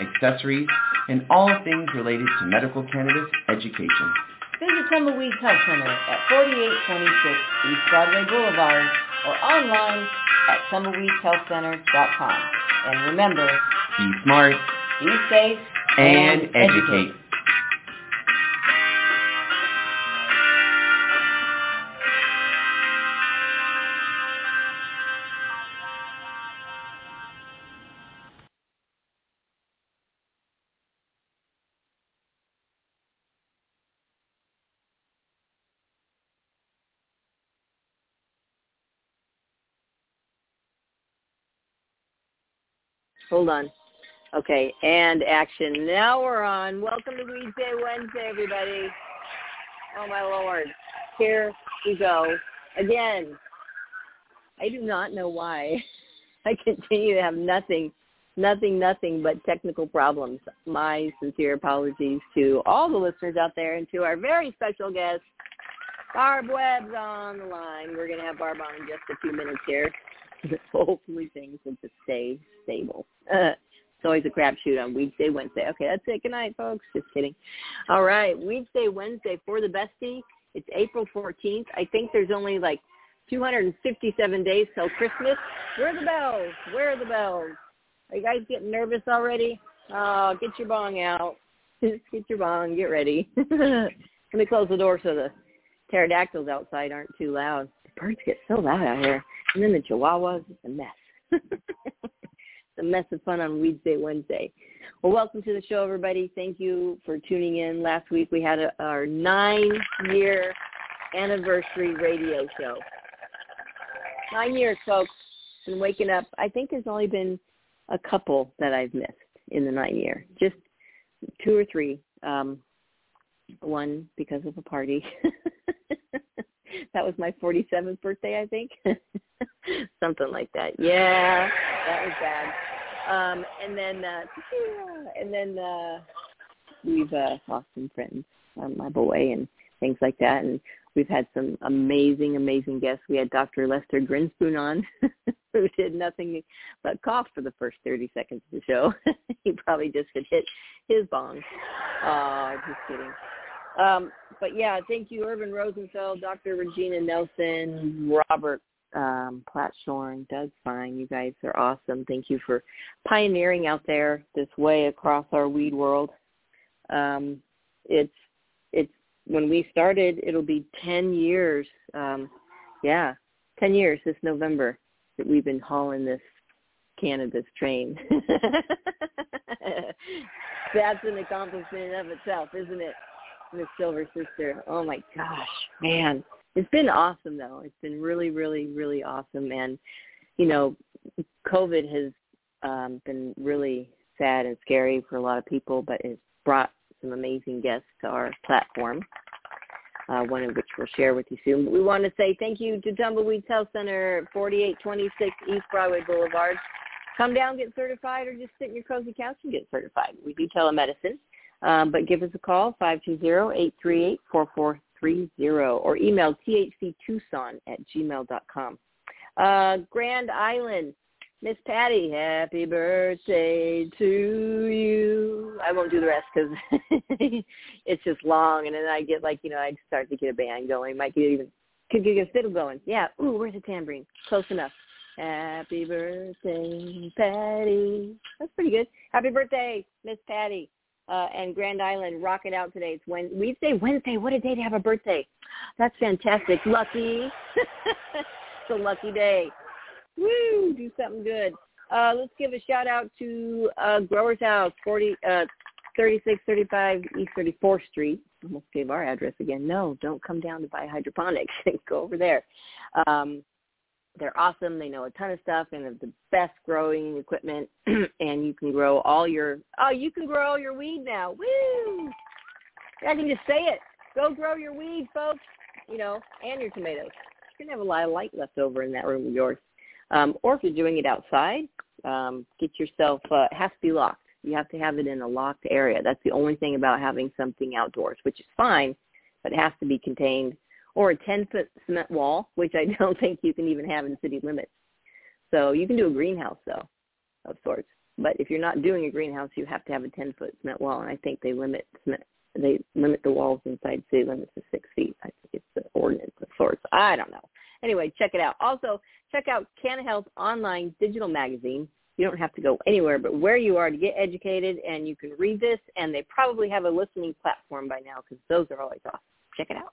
accessories, and all things related to medical cannabis education. Visit Tumbleweeds Health Center at 4826 East Broadway Boulevard or online at tumbleweedshealthcenter.com. And remember, Be smart be safe and educate. Hold on. Okay, and action. Now we're on. Welcome to Weedsday Wednesday, everybody. Oh my lord. Here we go. Again. I do not know why. I continue to have nothing, nothing, nothing but technical problems. My sincere apologies to all the listeners out there and to our very special guest, Barb Webb's on the line. We're going to have Barb on in just a few minutes here. Hopefully things will just stay stable. Uh, it's always a crapshoot on Weedsday Wednesday. Okay, that's it. Good night, folks. Just kidding. All right, Weedsday Wednesday for the bestie. It's April 14th. I think there's only like 257 days till Christmas. Where are the bells? Where are the bells? Are you guys getting nervous already? Oh, get your bong out. Get your bong. Get ready. Let me close the door so the pterodactyls outside aren't too loud. Birds get so loud out here. And then the chihuahuas, it's a mess. it's a mess of fun on Weedsday Wednesday. Well, welcome to the show, everybody. Thank you for tuning in. Last week we had a, our nine-year anniversary radio show. Nine years, folks. Been waking up. I think there's only been a couple that I've missed in the nine year. Just two or three. Um, one because of a party. that was my 47th birthday, I think. Something like that. Yeah, that was bad. Um, and then, uh, and then uh, we've uh, lost some friends, um, my boy, and things like that. And we've had some amazing, amazing guests. We had Dr. Lester Grinspoon on, who did nothing but cough for the first 30 seconds of the show. he probably just had hit his bong. Oh, just kidding. Um, but yeah, thank you, Irvin Rosenfeld, Dr. Regina Nelson, Robert um, Platshorn, Doug Fine. You guys are awesome. Thank you for pioneering out there this way across our weed world. Um, it's it's when we started, it'll be ten years. Um, yeah, ten years this November that we've been hauling this cannabis train. That's an accomplishment of itself, isn't it? Miss Silver Sister. Oh my gosh, man. It's been awesome though. It's been really, really, really awesome. And, you know, COVID has um, been really sad and scary for a lot of people, but it's brought some amazing guests to our platform, uh, one of which we'll share with you soon. But we want to say thank you to Tumbleweeds Health Center, 4826 East Broadway Boulevard. Come down, get certified, or just sit in your cozy couch and get certified. We do telemedicine. Um, but give us a call, 520-838-4430, or email thctucson at gmail.com. Uh, Grand Island, Miss Patty, happy birthday to you. I won't do the rest because it's just long, and then I get like, you know, I start to get a band going. Might get even, could get a fiddle going. Yeah, ooh, where's the tambourine? Close enough. Happy birthday, Patty. That's pretty good. Happy birthday, Miss Patty. Uh, and Grand Island rock it out today. It's when we say Wednesday. What a day to have a birthday! That's fantastic. Lucky. it's a lucky day. Woo! Do something good. Uh, let's give a shout out to uh, Growers House, 40, uh, 3635 East 34th Street. Almost gave our address again. No, don't come down to buy hydroponics. Go over there. Um, they're awesome. They know a ton of stuff and have the best growing equipment. and you can grow all your oh, you can grow all your weed now. Woo! I can just say it. Go grow your weed, folks. You know, and your tomatoes. You're gonna have a lot of light left over in that room of yours. Um, or if you're doing it outside, um, get yourself. Uh, it has to be locked. You have to have it in a locked area. That's the only thing about having something outdoors, which is fine, but it has to be contained or a 10-foot cement wall, which I don't think you can even have in city limits. So you can do a greenhouse, though, of sorts. But if you're not doing a greenhouse, you have to have a 10-foot cement wall, and I think they limit cement, they limit the walls inside city limits to six feet. I think it's the ordinance of sorts. I don't know. Anyway, check it out. Also, check out Canna Health online digital magazine. You don't have to go anywhere but where you are to get educated, and you can read this, and they probably have a listening platform by now because those are always awesome. Check it out.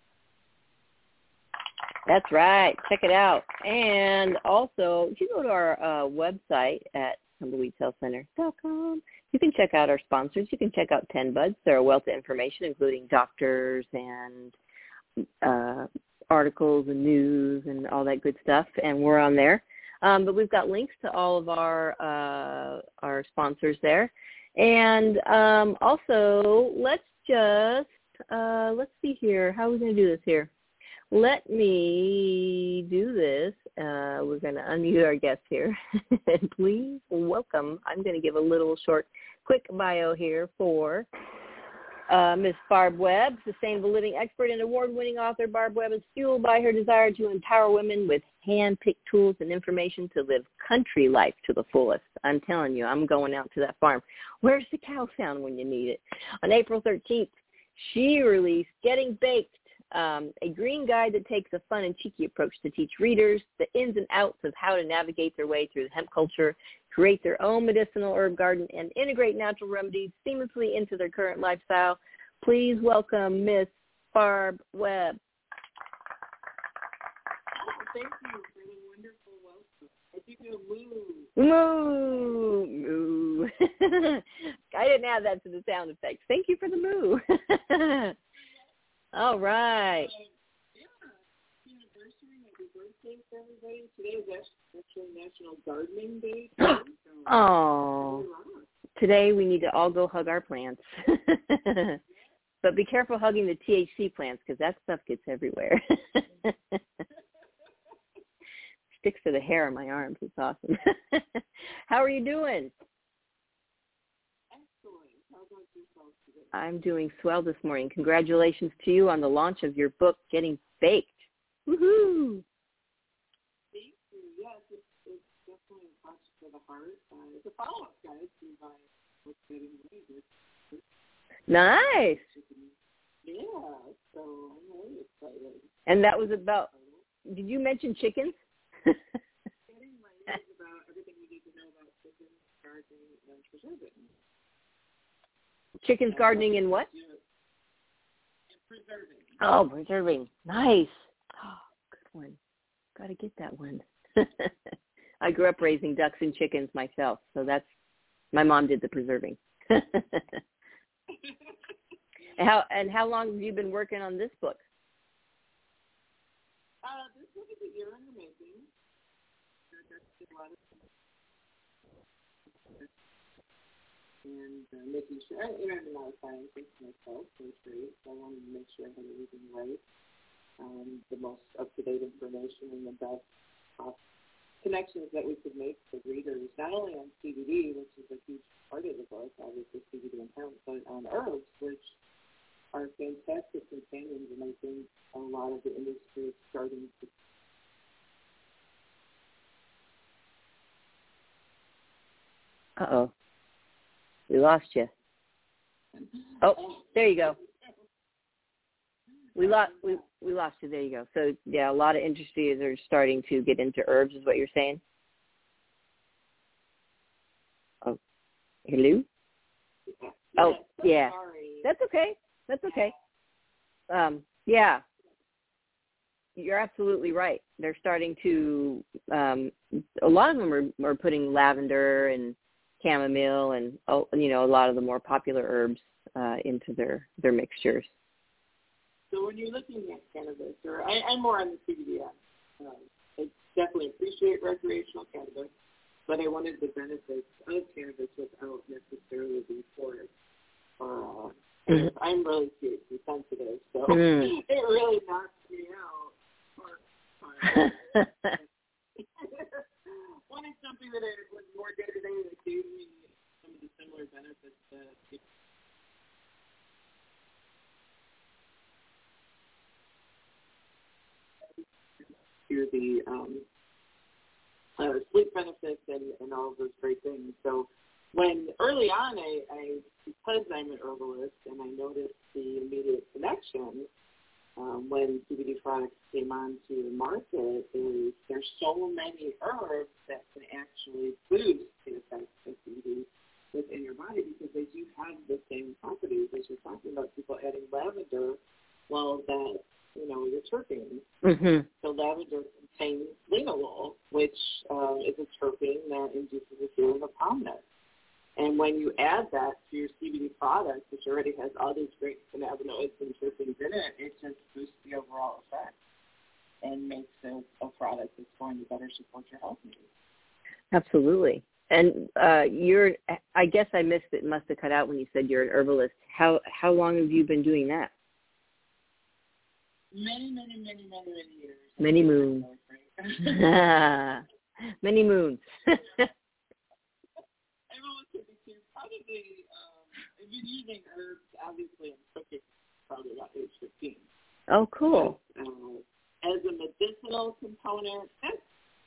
That's right. Check it out. And also, if you go to our uh, website at tumbleweedhealthcenter.com, you can check out our sponsors. You can check out 10 Buds. They're a wealth of information, including doctors and uh, articles and news and all that good stuff. And we're on there. Um, but we've got links to all of our uh, our sponsors there. And um, also, let's just uh, let's see here. How are we going to do this here? Let me do this. Uh, we're going to unmute our guest here. and please welcome, I'm going to give a little short, quick bio here for uh, Ms. Barb Webb, sustainable living expert and award-winning author. Barb Webb is fueled by her desire to empower women with hand-picked tools and information to live country life to the fullest. I'm telling you, I'm going out to that farm. Where's the cow sound when you need it? On April 13th, she released Getting Baked, um, a green guide that takes a fun and cheeky approach to teach readers the ins and outs of how to navigate their way through the hemp culture, create their own medicinal herb garden, and integrate natural remedies seamlessly into their current lifestyle. Please welcome Miss Barb Webb. Oh, thank you for the wonderful welcome. I you a moo. Moo. Moo. I didn't add that to the sound effects. Thank you for the moo. All right. National Gardening Day. oh, today we need to all go hug our plants. but be careful hugging the THC plants because that stuff gets everywhere. Sticks to the hair on my arms. It's awesome. How are you doing? I'm doing swell this morning. Congratulations to you on the launch of your book, Getting Baked. Woohoo! Thank you. Yes, it's, it's definitely a touch the heart. Uh, it's a follow-up, guys, to my book, Getting Baked. Nice. Yeah, so I'm really excited. And that was about, did you mention chickens? Getting my about everything we need to know about chickens, gardening, and preserving. Chickens gardening and what? Preserving. Oh, preserving. Nice. Oh, good one. Got to get that one. I grew up raising ducks and chickens myself, so that's my mom did the preserving. how and how long have you been working on this book? Uh, this book is a year in the making. That's a lot of and uh, making sure, I, you know, I'm not a scientist myself, so I wanted to make sure I had everything right, um, the most up-to-date information and the best connections that we could make for readers, not only on CBD, which is a huge part of the book, obviously CBD and hemp, but on herbs, which are fantastic companions, and I think a lot of the industry is starting to. Uh oh, we lost you. Oh, there you go. We lost we we lost you. There you go. So yeah, a lot of industries are starting to get into herbs, is what you're saying. Oh, hello. Oh yeah, that's okay. That's okay. Um, yeah, you're absolutely right. They're starting to. Um, a lot of them are, are putting lavender and chamomile and oh, you know a lot of the more popular herbs uh, into their their mixtures. So when you're looking at cannabis, or I, I'm more on the CBD end. Um, I definitely appreciate recreational cannabis, but I wanted the benefits of cannabis without necessarily being forced. Uh, mm-hmm. I'm really THC sensitive, so mm. it really knocks me out. wanted something that was more day to day that gave me some of the similar benefits that to the um, uh, sleep benefits and, and all of those great things. So when early on, I, I because I'm an herbalist and I noticed the immediate connection um, when CBD products came onto the market, is there's so many herbs that actually boost the effects of CBD within your body because they do have the same properties as you're talking about people adding lavender. Well, that you know, your terpenes. Mm-hmm. So lavender contains linalool, which uh, is a terpene that induces a feeling of calmness. And when you add that to your CBD product, which already has all these great cannabinoids and terpenes in it, it just boosts the overall effect and makes it a product that's going to better support your health needs. Absolutely. And uh, you're, I guess I missed it, must have cut out when you said you're an herbalist. How how long have you been doing that? many, many, many, many, many years. Many moons. many moons. Everyone could be probably. Um, I've been using herbs, obviously, in cooking probably about age 15. Oh, cool. Uh, as a medicinal component, that's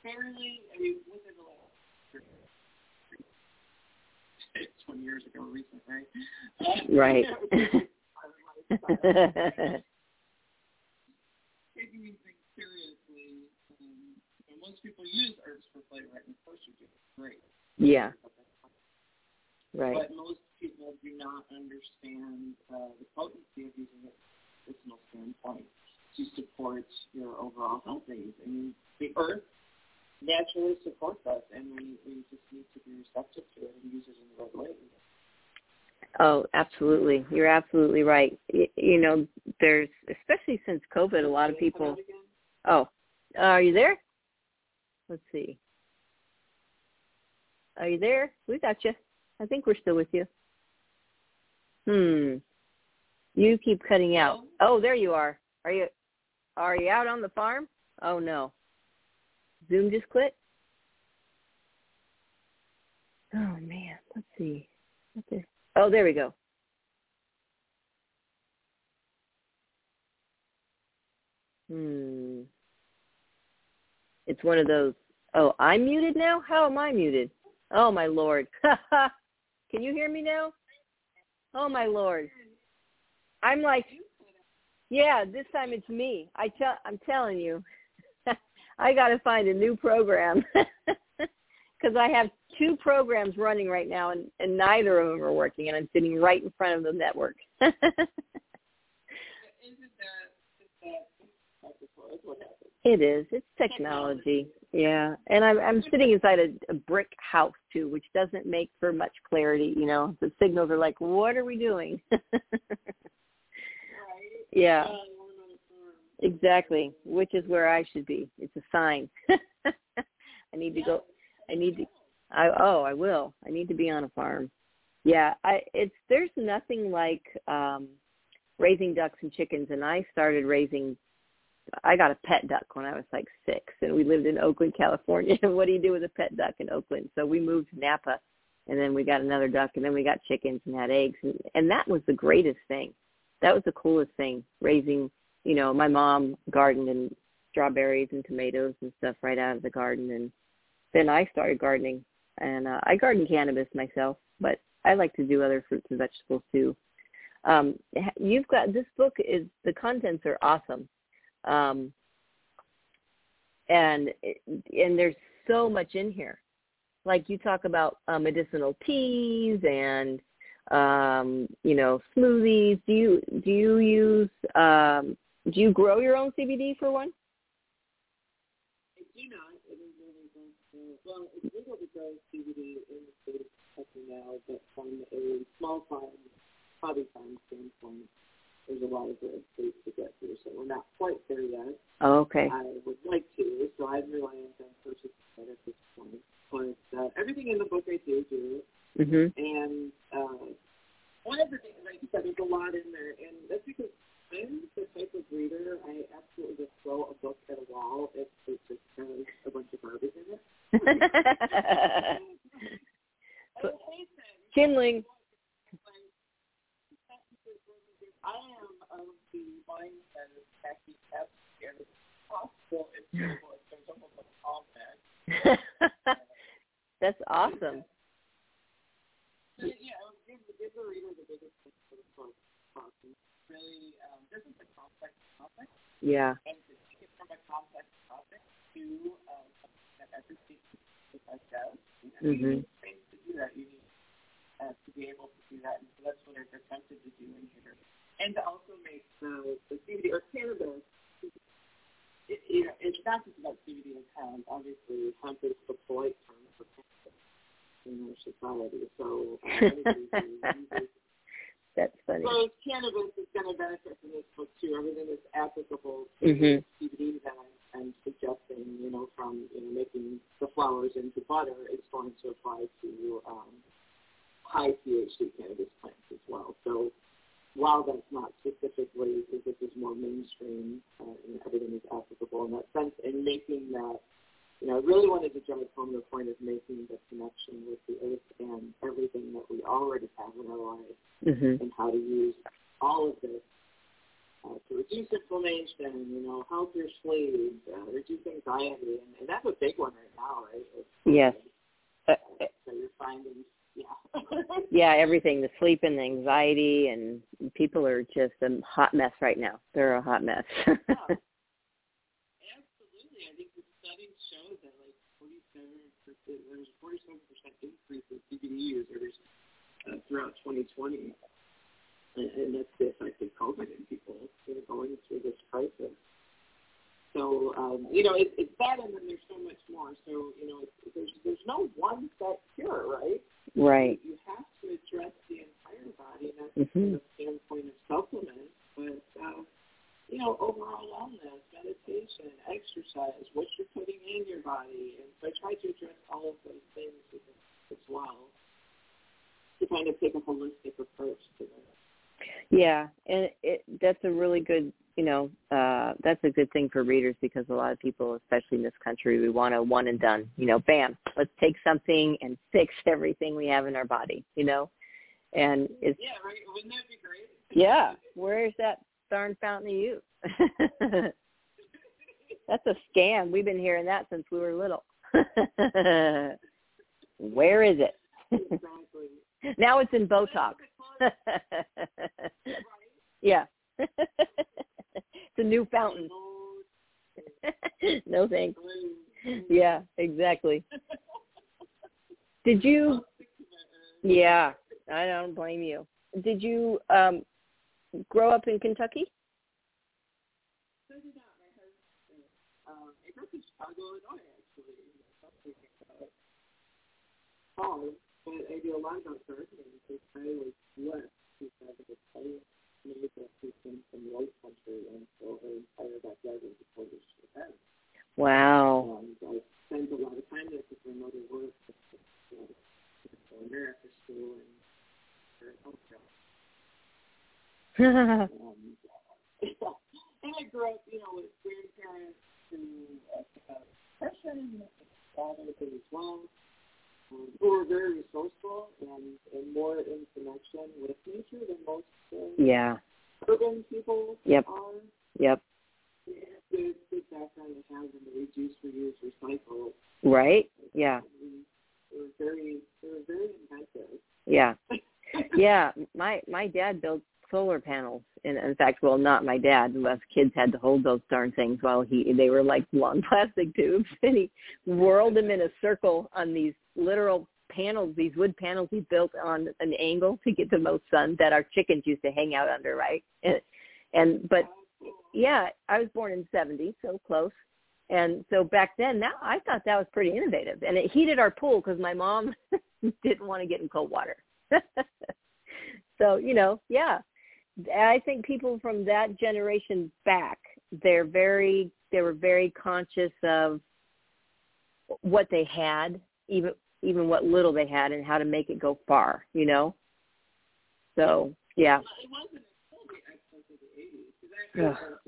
fairly. I mean, within the last 20 years ago, recent, right? right. taking these things seriously, um, and most people use herbs for flavor. Of course you do. Great. Yeah. Right. But most people do not understand uh, the potency of using it from a medicinal standpoint to support your overall health needs. I mean, the earth naturally supports us, and we, we just need to be receptive to it and use it in the right way. Oh, absolutely. You're absolutely right. You, you know, there's especially since COVID, a lot of people. Oh, are you there? Let's see. Are you there? We got you. I think we're still with you. Hmm. You keep cutting out. Oh, there you are. Are you are you out on the farm? Oh no. Zoom just quit? Oh man, let's see. Let's Oh, there we go. Hmm. It's one of those. Oh, I'm muted now? How am I muted? Oh, my Lord. Can you hear me now? Oh, my Lord. I'm like, yeah, this time it's me. I tell, I'm telling you. I got to find a new program because I have two programs running right now, and, and neither of them are working, and I'm sitting right in front of the network. it is. It's technology. Yeah, and I'm I'm sitting inside a, a brick house too, which doesn't make for much clarity. You know, the signals are like, what are we doing? yeah. Um, Exactly, which is where I should be. It's a sign. I need to go. I need to. I oh, I will. I need to be on a farm. Yeah, I it's there's nothing like um raising ducks and chickens and I started raising I got a pet duck when I was like six, and we lived in Oakland, California. And what do you do with a pet duck in Oakland? So we moved to Napa, and then we got another duck, and then we got chickens and had eggs, and and that was the greatest thing. That was the coolest thing. Raising, you know, my mom gardened and strawberries and tomatoes and stuff right out of the garden, and then I started gardening, and uh, I garden cannabis myself, but I like to do other fruits and vegetables too. Um, you've got this book is the contents are awesome, um, and and there's so much in here. Like you talk about uh, medicinal teas and um, you know smoothies. Do you do you use um, do you grow your own CBD for one? I do not. It is really well, it's legal to grow CBD in the state of Kentucky now, but from a small farm hobby farm standpoint, there's a lot of red tape to get through, so we're not quite there yet. Oh, okay. I would like to, so I'm relying on purchasing at this point. But uh, everything in the book I do do, mm-hmm. and uh, one of the things, like you said, there's a lot in there, and that's because I'm the type of reader I absolutely just throw a book at a wall if it just has a bunch of garbage in it. Kindling. I am of the mindset of packing as scared as possible if there's almost a comment. That's awesome. So, yeah, give, give the reader the biggest thing for the book. Really, um, this is a complex topic. Yeah. And to take it from a complex topic to um, something that every student does, you know, mm-hmm. you need space to do that. You need uh, to be able to do that. And so that's what I've attempted to do in here and to also make the, the CBD or cannabis. It, you know, it's not just about CBD and hemp. Obviously, hemp is the polite term for cannabis in our society. So uh, that's funny. So cannabis is going to benefit from this book too. Everything is applicable to mm-hmm. CBD that I'm, I'm suggesting. You know, from you know making the flowers into butter, it's going to apply to um, high THC cannabis plants as well. So while that's not specifically, because this is more mainstream uh, and everything is applicable in that sense, and making that, you know, I really wanted to drive home the point of making the connection with the earth and everything that we already have in our lives mm-hmm. and how to use all of this uh, to reduce inflammation, you know, help your sleep, uh, reduce anxiety, and, and that's a big one right now, right? It's, yes. Uh, so you're finding yeah. yeah, everything, the sleep and the anxiety and people are just a hot mess right now. They're a hot mess. yeah. Absolutely. I think the studies show that like 47 there's a 47 percent increase in CBD users uh, throughout 2020, and, and that's the effect of COVID and people you know, going through this crisis. So um, you know, it, it's that, and then there's so much more. So you know, it's, there's there's no one set cure, right? Right. You, have to address the entire body, not mm-hmm. from the standpoint of supplements, but uh, you know, overall wellness, meditation, exercise, what you're putting in your body, and so I try to address all of those things as well to kind of take a holistic approach to this. Yeah, and it, that's a really good you know, uh, that's a good thing for readers because a lot of people, especially in this country, we want a one and done. You know, bam, let's take something and fix everything we have in our body. You know, and it's yeah, right. Wouldn't that be great? yeah. Where's that darn fountain of youth? that's a scam. We've been hearing that since we were little. Where is it? exactly. now it's in Botox. yeah. it's a new fountain. no thanks. Yeah, exactly. Did you? Yeah, I don't blame you. Did you um grow up in Kentucky? So did not. My husband. Um, I grew up in Chicago, Illinois, actually. Oh, but I do a lot about gardening because I was blessed to have a place made that system from White Country and so her entire backyard was devoted to them. Wow. And I spent a lot of time there because my mother worked at America School and her health job. um, and I grew up, you know, with grandparents who uh, depression, father did as well, um, who were very resourceful and, and more in connection with nature than most uh, Yeah. urban people Yep. are. Yep. They have good, good background to have in the reduce, reuse, recycle. Right? Yeah. They were very, they were very inventive. Yeah. Yeah. My my dad built solar panels. And in fact well not my dad us kids had to hold those darn things while he they were like long plastic tubes. And he whirled them in a circle on these literal panels these wood panels he built on an angle to get the most sun that our chickens used to hang out under right? And, and but yeah i was born in 70 so close. And so back then that i thought that was pretty innovative. And it heated our pool because my mom didn't want to get in cold water. So you know yeah I think people from that generation back, they're very they were very conscious of what they had, even even what little they had, and how to make it go far. You know. So yeah. It wasn't until the excess of the 80s. 'cause I Ugh.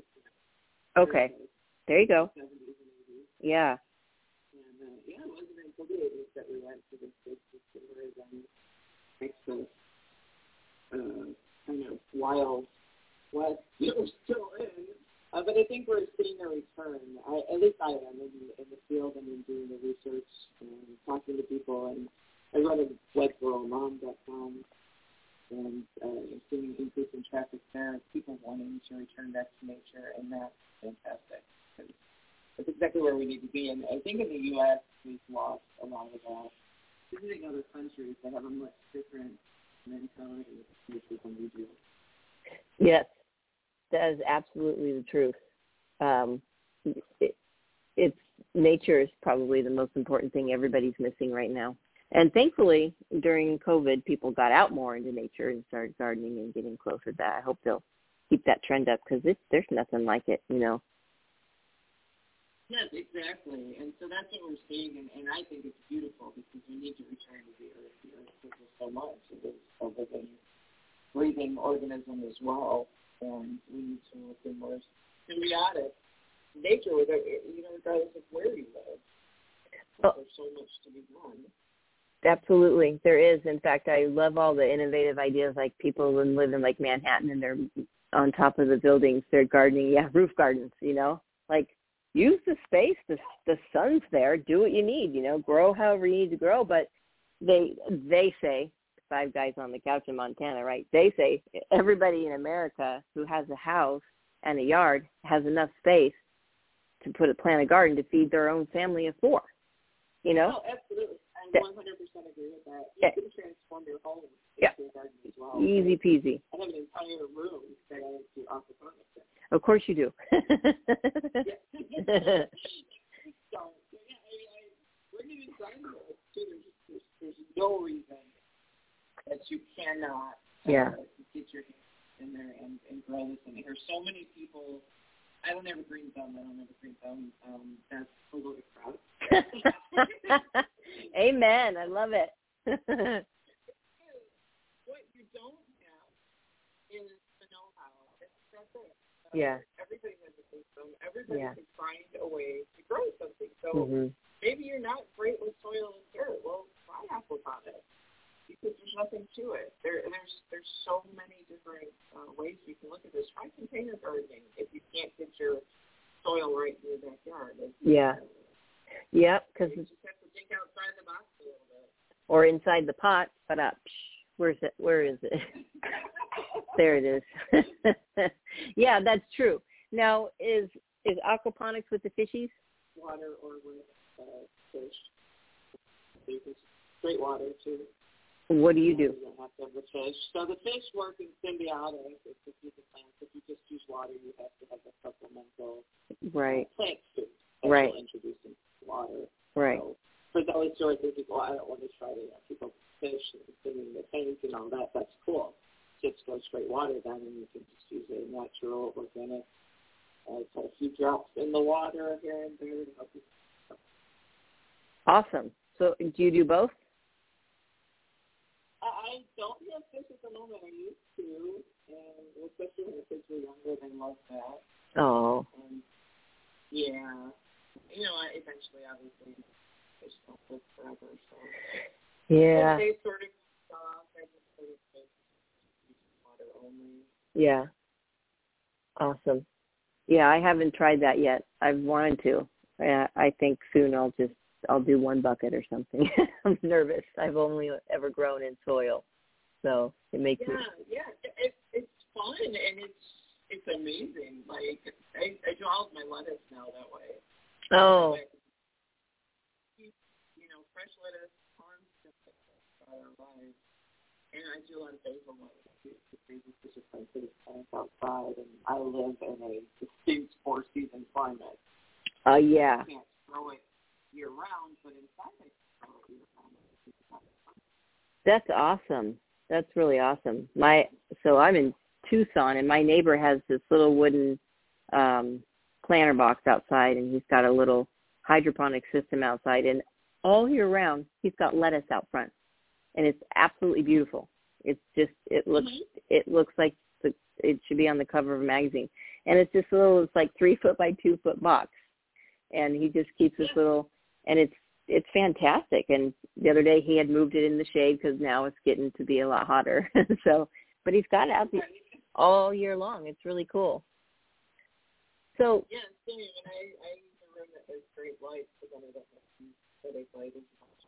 the Okay. There you go. 70s and 80s. Yeah. Uh, yeah, it wasn't until the 80s that we went to this big consumerism excess kind of wild west we're still in. Uh, but I think we're seeing a return. I, at least I am in, in the field and in doing the research and talking to people. And I run a ruralmom.com and uh, seeing an increase in traffic there, people wanting to return back to nature, and that's fantastic. That's exactly where we need to be. And I think in the U.S. we've lost a lot of that. Visiting other countries that have a much different mentality of nature than we do. Yes, that is absolutely the truth. Um, it, it's nature is probably the most important thing everybody's missing right now. And thankfully, during COVID, people got out more into nature and started gardening and getting closer to that. I hope they'll keep that trend up because there's nothing like it, you know. Yes, exactly. And so that's what we're seeing, and, and I think it's beautiful because we need to return to the earth. The earth gives us so much. It is a living, breathing organism as well, and we need to look in more symbiotic nature with you know, regardless of where you live. Oh. There's so much to be done. Absolutely, there is. In fact, I love all the innovative ideas. Like people who live in like Manhattan and they're on top of the buildings, they're gardening. Yeah, roof gardens. You know, like use the space. The the sun's there. Do what you need. You know, grow however you need to grow. But they they say five guys on the couch in Montana, right? They say everybody in America who has a house and a yard has enough space to put a plant a garden to feed their own family of four. You know? Oh, absolutely. I 100% agree with that. You Yeah. can transform your home Yeah. into a garden as well. Easy peasy. I have an entire room that I do aquaponics in. Of course you do. So, yeah, I mean, I bring it inside of it, too. There's, there's, there's no reason that you cannot uh, get your hands in there and, and grow this. And there's so many people. I don't have a green thumb. I don't have a green thumb. Um, that's a load of. Amen. I love it. what you don't have is the know-how. That's, it. Uh, Yeah. Everybody has a system. Everybody Yeah. can find a way to grow something. So hmm maybe you're not great with soil and dirt. Well, try aquaponics because there's nothing to it. There, there's there's so many different uh, ways you can look at this. Try container gardening if you can't get your soil right in your backyard. It's, Yeah. Yep, because you just have to think outside the box a little bit. or inside the pot, but up. Where's it? Where is it? there it is. yeah, that's true. Now, is is aquaponics with the fishies? water or with uh, fish. Straight water too. What do you do? You have to have the fish. So the fish work in symbiotic. It's to feed the plants. If you just use water, you have to have a supplemental Right, plant food that Right. you'll introduce into water. right. So for those who are thinking, well, I don't want to try to you keep up fish and swimming the tank and all that, that's cool. Just go straight water then and you can just use a natural, organic, uh, put a few drops in the water here and there to help you Awesome. So, do you do both? I I don't have fish at the moment. I used to, and especially when the kids were younger, they loved that. Oh, Yeah. You know, eventually, obviously, just don't live forever. So. Yeah. But they sort of stop. I just sort of water only. Yeah. Awesome. Yeah, I haven't tried that yet. I've wanted to. Uh, I think soon I'll just I'll do one bucket or something. I'm nervous. I've only ever grown in soil, so it makes Yeah, me. yeah. It, it's fun and it's it's amazing. Like I, I all my lettuce now that way. Oh, Like, you know, fresh lettuce, constantly by our lives. And I do a lot of basil lettuce. Basil is just like this plant outside, and I live in a distinct four-season climate. uh, yeah. I can't grow it year-round, but inside I can grow it year-round. It's not fun. That's awesome. That's really awesome. My so I'm in Tucson and my neighbor has this little wooden um planter box outside and he's got a little hydroponic system outside and all year round he's got lettuce out front. And it's absolutely beautiful. It's just it looks Mhm. it looks like the, it should be on the cover of a magazine. And it's just a little it's like 3 foot by 2 foot box. And he just keeps this little and it's it's fantastic. And the other day he had moved it in the shade because now it's getting to be a lot hotter. so, but he's got it out the, all year long. It's really cool. So, Yeah, same. And I, I use a room that has great light, so then I don't have to use headache light as much.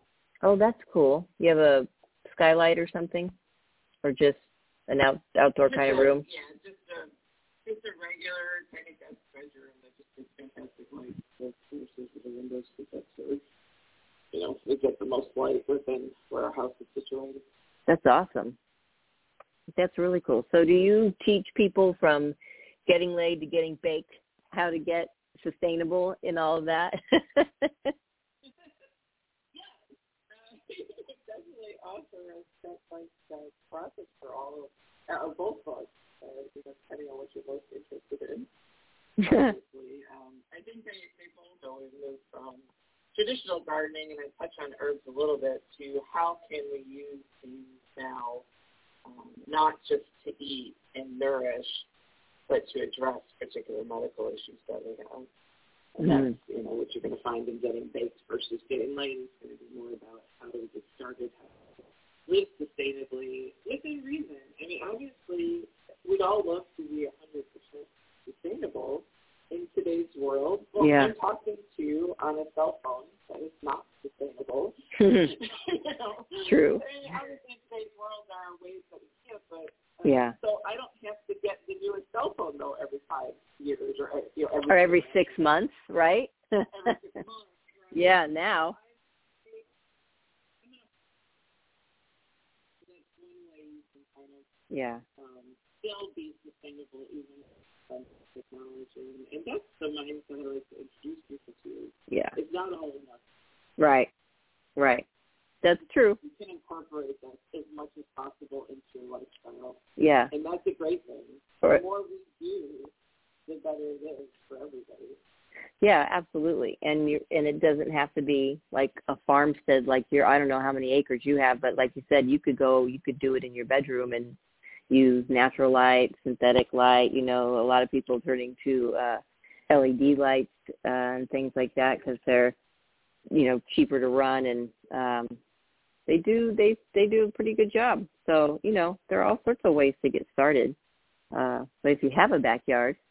oh, that's cool. You have a skylight or something, or just an out outdoor kind of room? Yeah, just a just a regular kind of guest bedroom that just gets fantastic light. Sources of the windows because that's you know, we get the most light within where our house is situated. That's awesome. That's really cool. So, do you teach people from getting laid to getting baked how to get sustainable in all of that? Uh, definitely offer a step by step process for all of uh, both of us, uh, you know, depending on what you're most interested in. Um, I think they they both always move from traditional gardening, and I touch on herbs a little bit, to how can we use these now, um, not just to eat and nourish, but to address particular medical issues that we have. And that's you know what you're going to find in getting baked versus getting laid. It's going to be more about how do we get started, how to live sustainably within reason. I mean, obviously, we'd all love to be 100% sustainable in today's world. Well, Yeah. I'm talking to you on a cell phone that is not sustainable. You know? True. I mean, obviously, in today's world, there are ways that we can't, but uh, Yeah. So I don't have to get the newest cell phone though every five years or uh, you know every or every six months, right? every six months. Right? yeah, now. That's one way you can kind of Yeah. um, still be sustainable even with technology, and, and that's the mindset I like to introduce people to. Yeah. It's not all enough. Right. Right. That's true. You can incorporate that as much as possible into your lifestyle, Yeah. and that's a great thing. Right. The more we do, the better it is for everybody. Yeah, absolutely. And you and it doesn't have to be like a farmstead like your I don't know how many acres you have, but like you said, you could go you could do it in your bedroom and use natural light, synthetic light, you know, a lot of people turning to uh LED lights uh, and things like that cuz they're you know cheaper to run and um they do they they do a pretty good job. So, you know, there are all sorts of ways to get started. Uh but if you have a backyard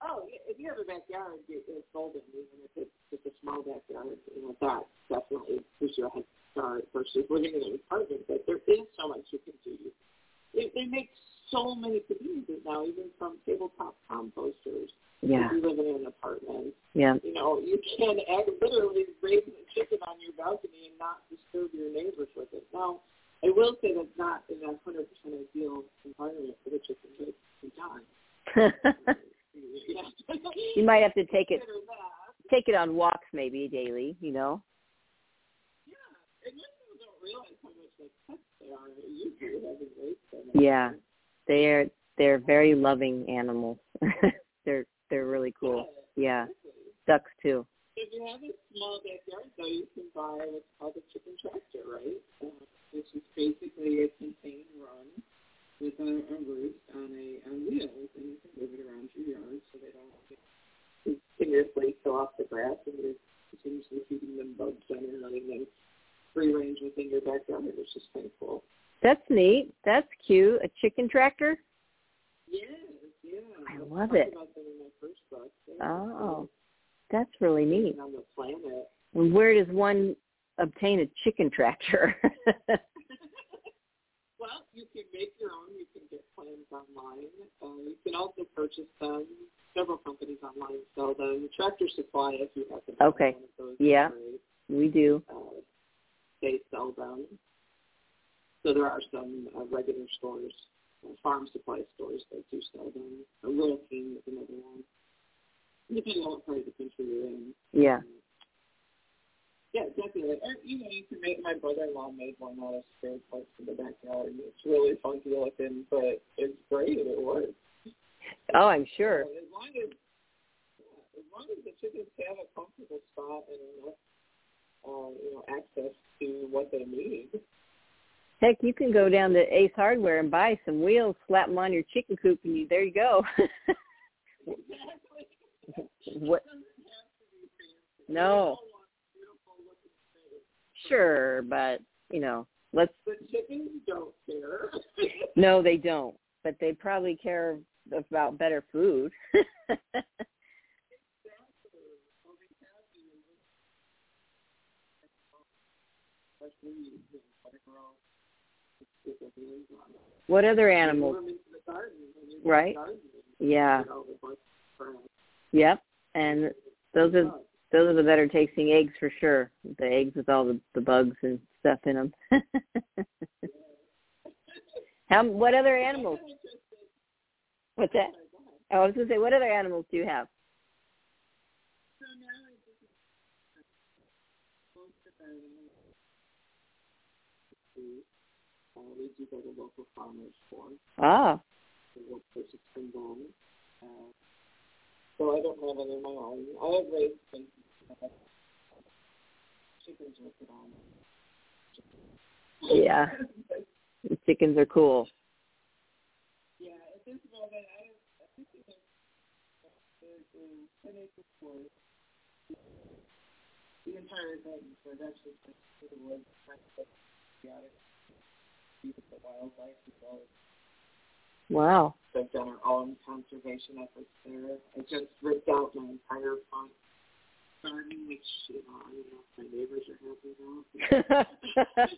Oh, if you have a backyard, it's golden. Even if it's just a small backyard, you know that definitely gives you a head start versus living in an apartment. But there is so much you can do. They, they make so many conveniences now, even from tabletop composters. Yeah. If you live in an apartment, Yeah. you know you can add, literally raise a chicken on your balcony and not disturb your neighbors with it. Now, I will say that's not in a hundred percent ideal environment for the chicken to die. Yeah. you might have to take it take it on walks maybe daily, you know. Yeah, and most people don't realize how much like pets they are. You do having raised them. Yeah. They're they're very loving animals. they're they're really cool. Yeah. Ducks too. If you have a small backyard, though, you can buy what's called a chicken tractor, right? Uh, which is basically a contained run with a, a roof on a on wheels, and you can move it around your yard so they don't continuously fill off the grass, and you're continuously feeding them bugs and letting them free range within your backyard. It's just kind of cool. That's neat. That's cute. A chicken tractor. Yes, yeah. I I love it. About them in my first book. Oh, that's really neat. On the planet. And where does one obtain a chicken tractor? well, you can make your own. You can get plans online. Uh, you can also purchase them. Several companies online sell them. Tractor Supply, if you happen to Okay. one of those. Yeah. we do. Uh, they sell them. So there are some uh, regular stores, uh, farm supply stores that do sell them. A Rural King is another one. Depending on what part of the country you're in. Yeah. Um, yeah, definitely. Or, you know, you can make my brother-in-law made one out of spare parts in the backyard. It's really funky looking, but it's great. It works. Oh, I'm sure. So as long as yeah, as long as the chickens have a comfortable spot and enough, uh, you know, access to what they need. Heck, you can go down to Ace Hardware and buy some wheels, slap them on your chicken coop, and you there you go. what? No. Sure, but you know, let's. The chickens don't care. No, they don't, but they probably care about better food. what other animals? Right. Yeah. Yep. And those are those are the better tasting eggs for sure. The eggs with all the the bugs and stuff in them. How? What other animals? What's that? Oh, I was gonna say, what other animals do you have? Uh, we do go to local farmers for Ah, the work purchase from them. Uh, so I don't have any of my own. I have raised uh, chickens with it on. yeah. The chickens are cool. Yeah, at this moment, I, I think is, there's a ten acre forest. The entire thing, so actually just the woods, chaotic. Beautiful wildlife as well. Wow. So I've done our own conservation efforts there. I just ripped out my entire front garden, which, you know, I don't know if my neighbors are happy about.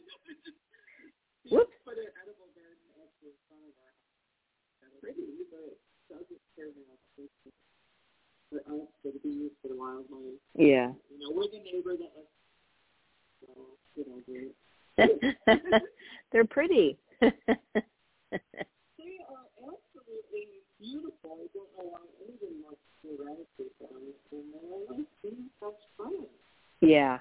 Whoops. Put an edible garden up in front of our house. Pretty, but doesn't serve enough purpose for us, for the bees, for the wildlife. yeah. You know, we're the neighbor that lets, so, you know, great. They're pretty. They are absolutely beautiful. I don't know why anyone wants to eradicate them. And they're such fun. yeah.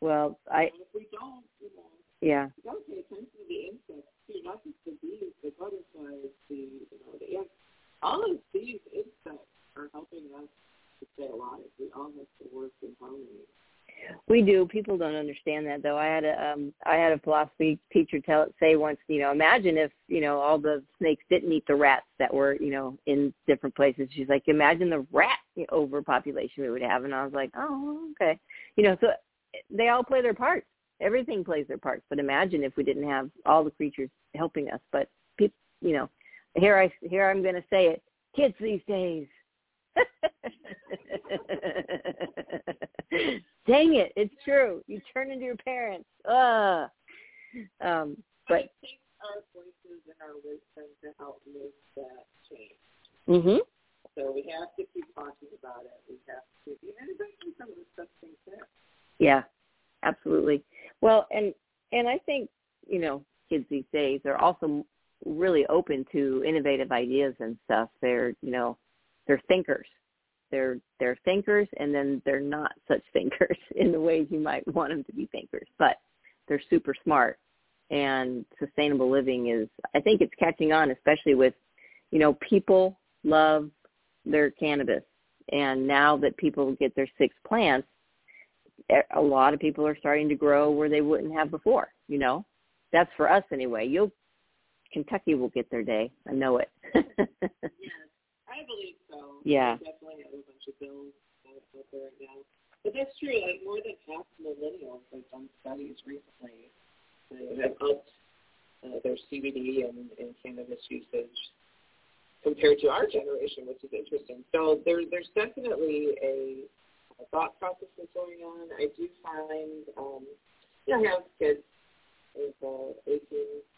Well, I And if we don't, you know, yeah. you gotta pay attention to the insects too, not just the bees, the butterflies, the you know, the ants. All of these insects are helping us to stay alive. We all have to work in harmony. We do. People don't understand that though. I had a um I had a philosophy teacher tell say once, you know, imagine if, you know, all the snakes didn't eat the rats that were, you know, in different places. She's like, imagine the rat overpopulation we would have and I was like, Oh, okay. You know, so they all play their parts. Everything plays their parts. But imagine if we didn't have all the creatures helping us. But people you know, here I here I'm gonna say it. Kids these days Dang it, it's true. You turn into your parents. Ugh. Um, but it takes our voices and our wisdom to help make that change. mhm. So we have to keep talking about it. We have to, and eventually some of the stuff can fit. Yeah. Absolutely. Well, and and I think, you know, kids these days are also really open to innovative ideas and stuff. They're, you know, they're thinkers. They're they're thinkers and then they're not such thinkers in the ways you might want them to be thinkers, but they're super smart and sustainable living is I think it's catching on especially with you know people love their cannabis and now that people get their six plants a lot of people are starting to grow where they wouldn't have before, you know. That's for us anyway. You'll Kentucky will get their day. I know it. I believe so. Yeah. We definitely have a bunch of bills out there right now. But that's true. Like more than half millennials have done studies recently that have upped uh, their CBD and, and cannabis usage compared to our generation, which is interesting. So there, there's definitely a, a thought process that's going on. I do find, um, you know, I have kids with uh, 18,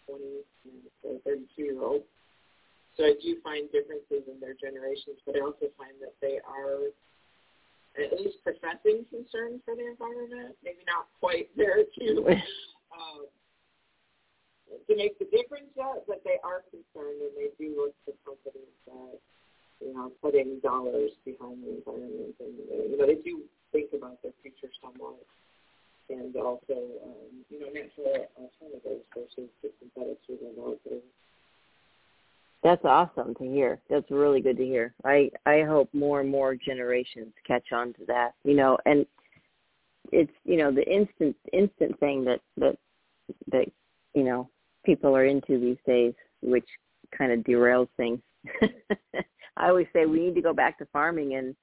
20, and 32 year olds. So I do find differences in their generations, but I also find that they are at least professing concern for the environment. Maybe not quite there to um, to make the difference yet, but they are concerned and they do look for companies that you know putting dollars behind the environment and uh, you know they do think about their future somewhat and also um, you know natural alternatives versus the synthetics within there. That's awesome to hear. That's really good to hear. I I hope more and more generations catch on to that. You know, and it's you know the instant instant thing that that that you know people are into these days, which kind of derails things. I always say we need to go back to farming and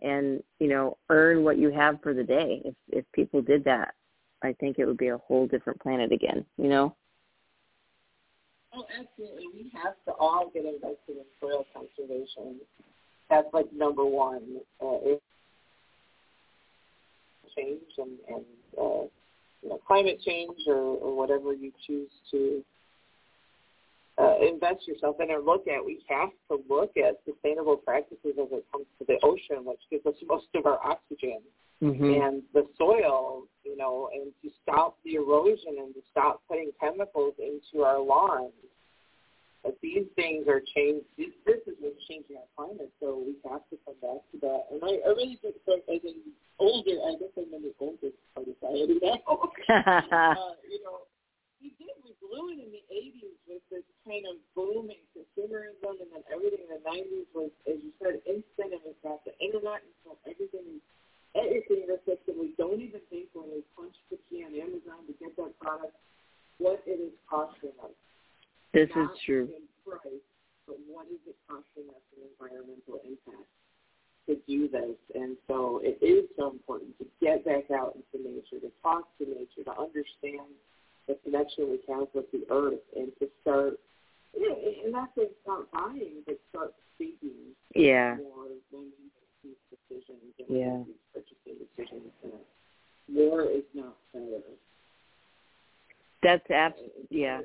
and you know earn what you have for the day. If if people did that, I think it would be a whole different planet again. You know. Oh, absolutely. We have to all get invested in soil conservation. That's like number one. Uh, it change and, and uh, you know, climate change or, or whatever you choose to uh, invest yourself in or look at. We have to look at sustainable practices as it comes to the ocean, which gives us most of our oxygen. Mm-hmm. And the soil, you know, and to stop the erosion and to stop putting chemicals into our lawns but these things are changed. This, this is what's changing our climate, so we have to come back to that. And I, I really think, like, as an older, I guess I'm in the oldest part of society now. uh, you know, we did. We blew it in the 80s with this kind of boom in consumerism, and then everything in the 90s was, as you said, instant, and we've got the internet, and so everything is everything is that we don't even think when we punch the key on Amazon to get that product what it is costing us. This Not is true. price, but what is it costing us in environmental impact to do this? And so it is so important to get back out into nature, to talk to nature, to understand the connection we have with the earth, and to start, you know, and not to start buying, but start thinking Yeah. more when we make these decisions and Yeah. these purchasing decisions. That more is not better. That's abs- yeah.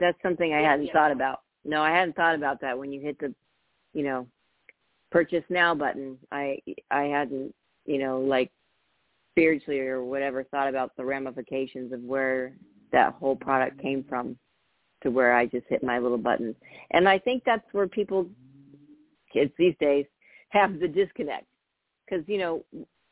That's something I hadn't thought about. No, I hadn't thought about that when you hit the, you know, purchase now button. I I hadn't, you know, like spiritually or whatever thought about the ramifications of where that whole product came from to where I just hit my little button. And I think that's where people kids these days have the disconnect. Cuz you know,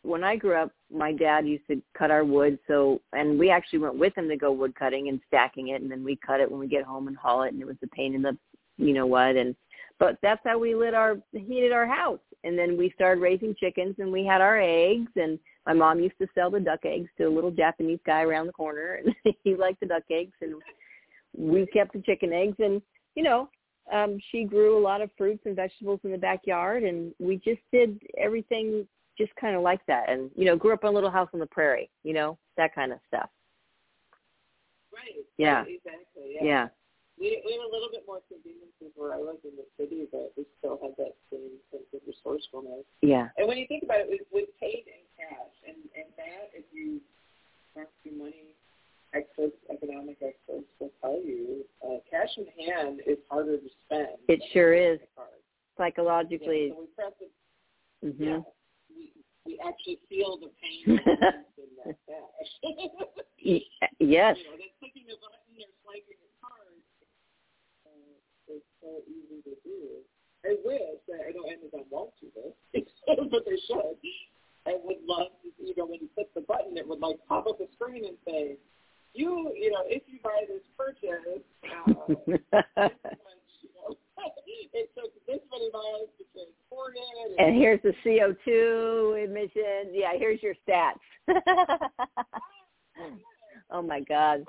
when I grew up, my dad used to cut our wood. So, and we actually went with him to go wood cutting and stacking it, and then we cut it when we get home and haul it, and it was a pain in the, you know what, and but that's how we lit our heated our house. And then we started raising chickens, and we had our eggs, and my mom used to sell the duck eggs to a little Japanese guy around the corner, and he liked the duck eggs, and we kept the chicken eggs, and you know, um, she grew a lot of fruits and vegetables in the backyard, and we just did everything just kind of like that and you know grew up in a little house on the prairie you know that kind of stuff Right. Yeah. Right, exactly. yeah, Yeah. We we have a little bit more conveniences where I live in the city, but we still have that same sense of resourcefulness. yeah And when you think about it, we we paid in cash, and and that if you talk to money experts, economic experts, will tell you, uh, cash in hand is harder to spend. It sure is. psychologically Yeah, so we press it. mhm Yeah. Actually feel the pain in that yes You know, that clicking a button or swiping a card uh, is so easy to do. I wish that I know Amazon won't do this, but they should. I would love to, you know, when you click the button, it would like pop up a screen and say, you, you know, if you buy this purchase, uh, this much, you know, it took this many miles to transport it. And here's the CO2 emissions yeah here's your stats oh my god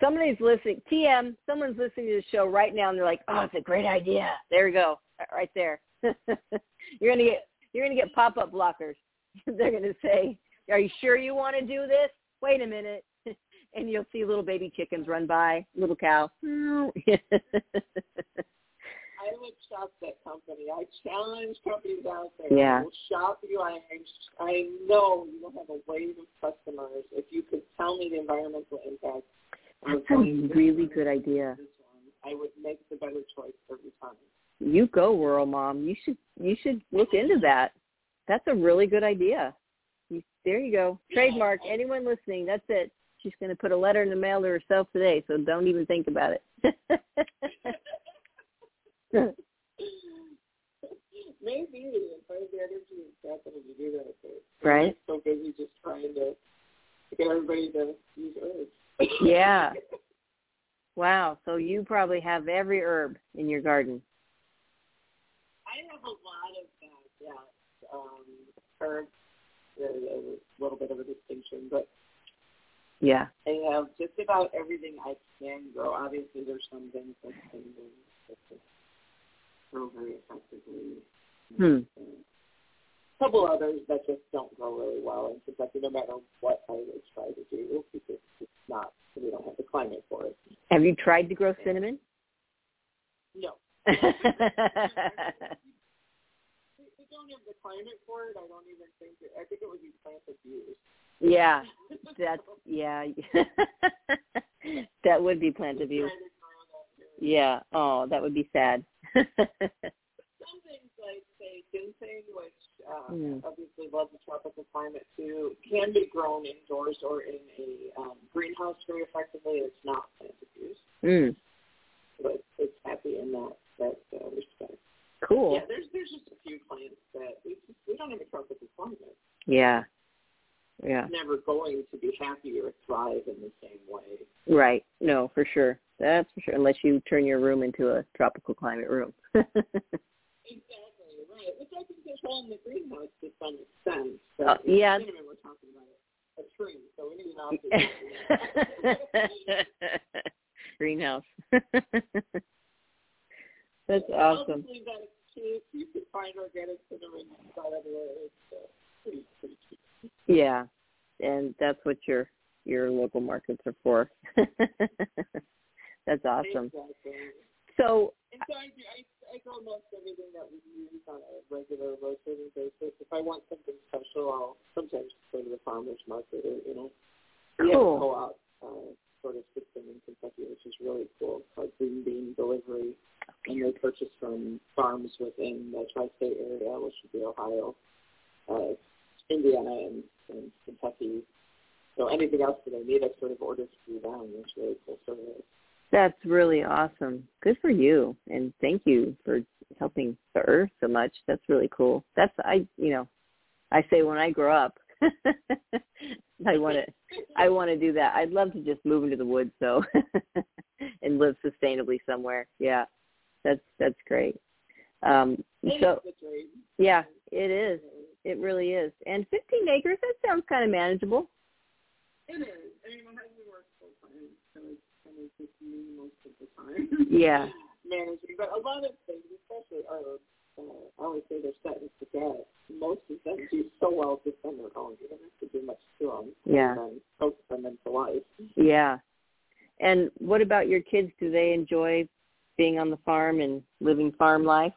somebody's listening. TM, someone's listening to the show right now, and they're like, "Oh, it's a great idea." There we go, right there. you're gonna get you're gonna get pop up blockers. they're gonna say, "Are you sure you want to do this?" Wait a minute, and you'll see little baby chickens run by, little cow. I shop that company. I challenge companies out there. Yeah. I will shop you. I I know you will have a wave of customers if you could tell me the environmental impact. That's a really good idea. One, I would make the better choice every time. You go, Rural Mom. You should you should look into that. That's a really good idea. You, there you go. Trademark. Anyone listening, that's it. She's going to put a letter in the mail to herself today, so don't even think about it. Maybe if I had the energy capital to do that, but Right. So busy just trying to get everybody to use herbs. yeah. Wow. So you probably have every herb in your garden. I have a lot of that, yes. Um, herbs, there's a little bit of a distinction, but Yeah. I have just about everything I can grow. Obviously, there's some things that can that can grow very effectively. Hmm. A couple others that just don't grow really well in Kentucky, no matter what I would try to do, because it's not, we don't have the climate for it. Have you tried to grow cinnamon? No. We we don't have the climate for it. I don't even think it, I think it would be plant abuse. yeah. That's yeah. that would be plant abuse. Try to grow that here. Yeah. Oh, that would be sad. Some things like say ginseng, which uh, Mm. obviously love the tropical climate too, can be grown indoors or in a um, greenhouse very effectively. It's not plant abuse, mm. but it's happy in that that uh, respect. Cool. Yeah, there's there's just a few plants that we just, we don't have a tropical climate. Yeah. Yeah. It's never going to be happy or thrive in the same way. Right. No, for sure. That's for sure. Unless you turn your room into a tropical climate room. Exactly right, which I can control in the greenhouse to some extent. But Uh, yeah. we're talking about a tree, so we need an opposite. Greenhouse. That's awesome. Obviously, that is cheap. You can find organic cinnamon about everywhere. It's uh, pretty pretty cheap. Yeah. And that's what your your local markets are for. That's awesome. Exactly. So And so I, I, I grow most everything that we use on a regular rotating basis. If I want something special, I'll sometimes go to the farmer's market or, you know, we have a Cool. co-op uh, sort of system in Kentucky, which is really cool, called Green Bean Delivery. And they purchase from farms within the tri-state area, which would be Ohio, uh, Indiana, and, and Kentucky. So anything else that I need, I sort of order through them. It's really cool service. That's really awesome. Good for you. And thank you for helping the earth so much. That's really cool. That's I you know, I say when I grow up I want to I want to do that. I'd love to just move into the woods though and live sustainably somewhere. Yeah. That's that's great. Um so is the dream. yeah, it is. It really is. And 15 acres, that sounds kind of manageable. It is. I mean, my husband works full time, so it's of just me most of the time. Yeah. Managing, but a lot of things, especially are, uh, I always say they're set and forget. Most of them do so well just on their own. You don't have to do much to them. Yeah. And then them into life. Yeah. And what about your kids? Do they enjoy being on the farm and living farm life?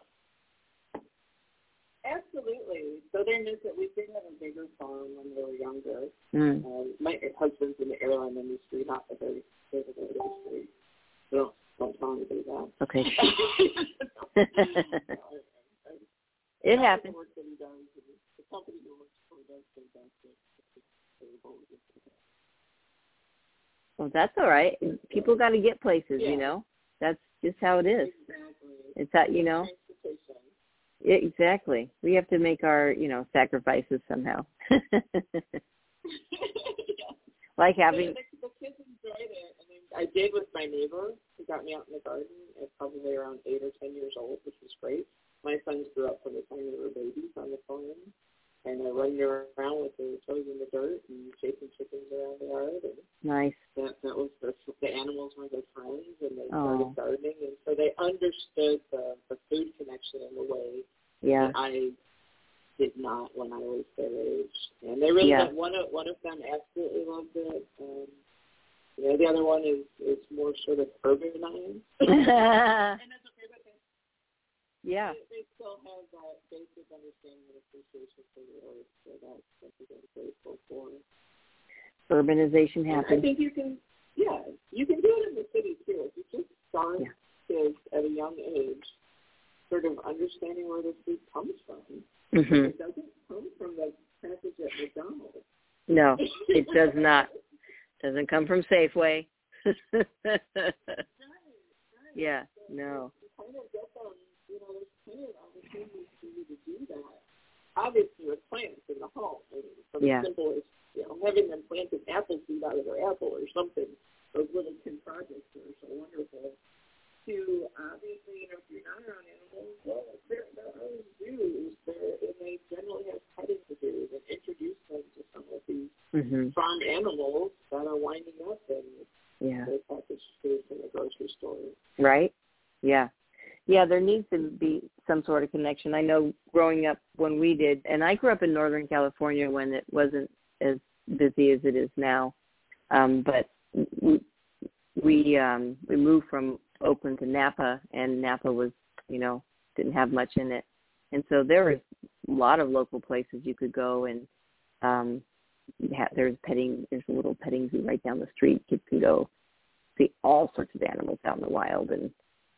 Absolutely. So they miss it. We did have a bigger farm when they were younger. Mm. Um, my husband's in the airline industry, not the very physical industry. So don't tell anybody that. Okay. It happens. The work that he does, the company he works for does fantastic. Well, that's all right. People got to get places, Yeah. you know. That's just how it is. Exactly. It's that, you know. Transportation. Yeah, exactly. We have to make our, you know, sacrifices somehow. like having the, the kids enjoyed it. I mean, I did with my neighbor who got me out in the garden at probably around eight or ten years old, which was great. My sons grew up from the time they were babies on the farm. kind of running around with their toes in the dirt and chasing chickens around the yard. And Nice. that that was the the animals were their friends, and they Oh. started gardening, and so they understood the the food connection in a way Yeah. I did not when I was their age. And they really Yeah. loved, one of one of them absolutely loved it. Um, you know, the other one is is more sort of urbanized. yeah. And that's okay, but they, they still have that basic understanding and appreciation for the earth. So that's something I'm grateful for. Urbanization And I think you can, yeah, you can do it in the city too. If you just start Yeah. kids at a young age, sort of understanding where the food comes from. hmm It doesn't come from the package at McDonald's. No, it does not. Doesn't come from Safeway. yeah. No. You kind of get them, you know, there's plenty of opportunities for you to do that. Obviously, with plants in the home, I mean, from Yeah. as simple as you know having them plant an apple seed out of their apple or something. Those little kid projects are so wonderful. To obviously, you know, if you're not around animals, well, there there are zoos there, and they generally have petting zoos and introduce them to some of these Mhm. farm animals that are winding up in Yeah. their packaged foods in the grocery store. Right? Yeah. Yeah, there needs to be some sort of connection. I know growing up when we did, and I grew up in Northern California when it wasn't as busy as it is now. Um, but we we um we moved from Oakland to Napa and Napa was, you know, didn't have much in it. And so there was a lot of local places you could go and um ha- there's petting there's a little petting zoo right down the street. Kids can go see all sorts of animals out in the wild and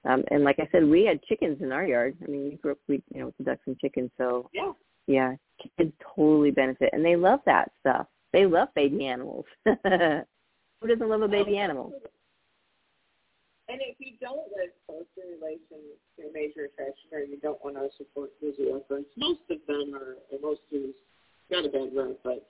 um and like I said, we had chickens in our yard. I mean we grew up we you know, with the ducks and chickens, so Yeah. yeah, kids totally benefit and they love that stuff. They love baby animals. Who doesn't love a baby animal? And if you don't live close in relation to a major attraction or you don't want to support the efforts, most of them are, or most zoos, not a bad rep, but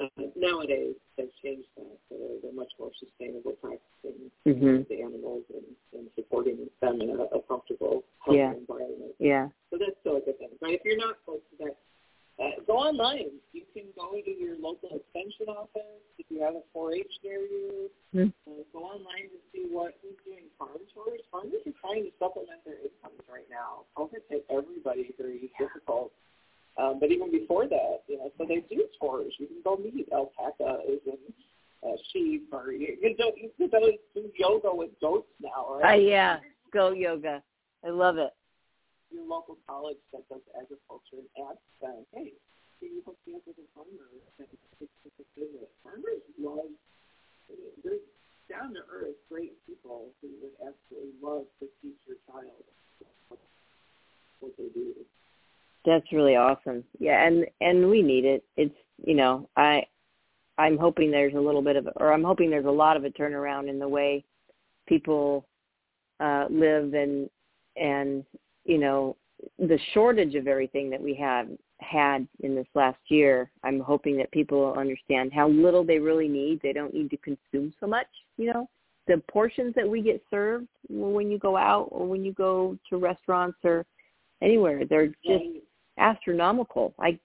uh, nowadays they've changed that. So they're, they're much more sustainable practicing Mhm. the animals and, and supporting them in a, a comfortable, healthy Yeah. environment. Yeah. So that's still a good thing. But if you're not close to that, uh, go online. You can go to your local extension office if you have a 4-H near you. Hmm. Uh, go online to see what who's doing farm tours. Farmers are trying to supplement their incomes right now. COVID hit everybody very difficult. Um, but even before that, you know, so they do tours. You can go meet alpacas and uh, sheep, or you, you, do, you can go do yoga with goats now, Uh, yeah. Go yoga. I love it. Your local college that does agriculture and ask them, hey, can you hook me up with a farmer that takes a visit? Farmers love, they're down to earth, great people who would absolutely love to teach your child what they do. That's really awesome. Yeah, and and we need it. It's you know, I I'm hoping there's a little bit of or I'm hoping there's a lot of a turnaround in the way people uh live and and you know, the shortage of everything that we have had in this last year, I'm hoping that people will understand how little they really need. They don't need to consume so much, you know. The portions that we get served when you go out or when you go to restaurants or anywhere, they're just astronomical. I,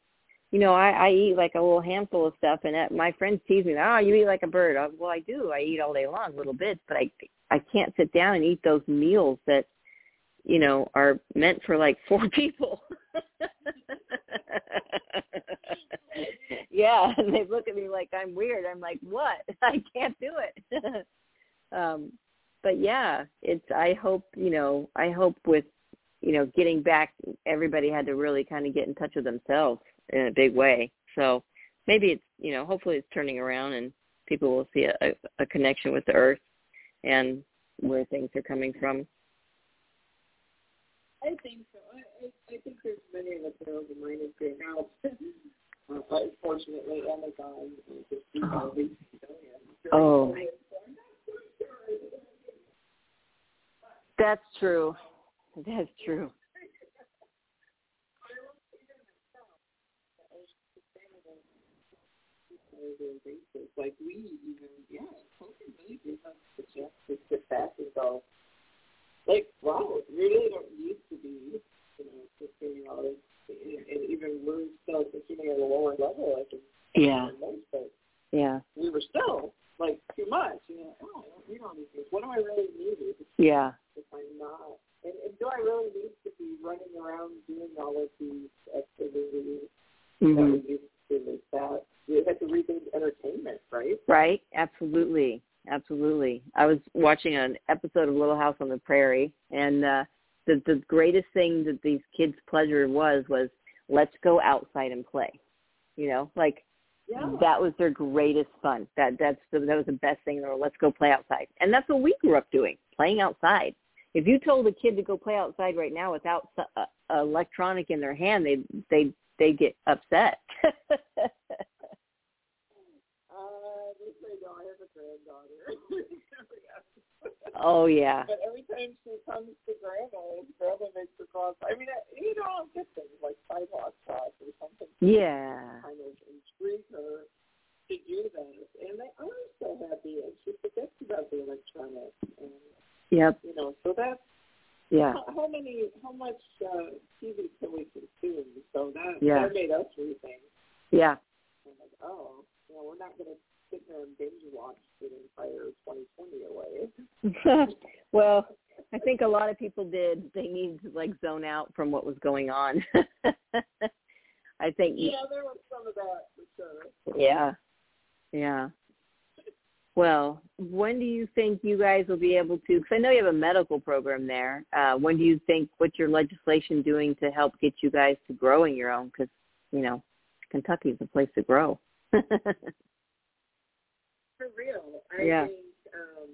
you know, I, I eat like a little handful of stuff, and my friends tease me, "Oh, you eat like a bird." I, well, I do. I eat all day long, little bits, but I, I can't sit down and eat those meals that, you know, are meant for like four people. yeah, and they look at me like I'm weird. I'm like, "What? I can't do it." um, but yeah, it's. I hope you know. I hope with you know, getting back, everybody had to really kind of get in touch with themselves in a big way. So maybe it's, you know, hopefully it's turning around and people will see a, a, a connection with the earth and where things are coming from. I think so. I, I, I think there's many of us that are open-minded right now. uh, but fortunately, Amazon is just Oh. billion. Oh. That's true. That's true. Like we even, yeah, COVID really gives us the to sit back and go, like, wow, you really don't need to be, you know, consuming all this, and, even we're still consuming at a lower level, like in yeah. most, but yeah, we were still like too much. You know, oh, I don't need all these things. What do I really need? Yeah, if I'm not, and, and do I really need to be running around doing all of these activities mm-hmm. that we used to do? That, you had to rethink entertainment, right? Right, absolutely. Absolutely. I was watching an episode of Little House on the Prairie, and uh, the the greatest thing that these kids' pleasure was was let's go outside and play. You know, like Yeah. that was their greatest fun. That that's the, that was the best thing in the. Let's go play outside, and that's what we grew up doing, playing outside. If you told a kid to go play outside right now without uh, electronic in their hand, they they they get upset. Uh, they say no. I have a granddaughter. Oh yeah, But every time she comes to grandma, grandma makes her call. I mean, you know, I'll get things like sidewalk cross or something. yeah, Kind of intrigue her to do that, and they are so happy, and she forgets about the electronics, and yep, you know, so that's yeah, how, how many, how much uh, TV can we consume? So that Yeah. that made us rethink. yeah. I'm like, oh, you know, we're not going to sit there and binge watch the entire 2020 away. Well, I think a lot of people did. They needed to like zone out from what was going on. I think. Yeah, there was some of that for sure. Yeah. Yeah. Well, when do you think you guys will be able to? Because I know you have a medical program there. Uh, when do you think what's your legislation doing to help get you guys to growing your own? Because you know, Kentucky's a place to grow. For real, I Yeah. think um,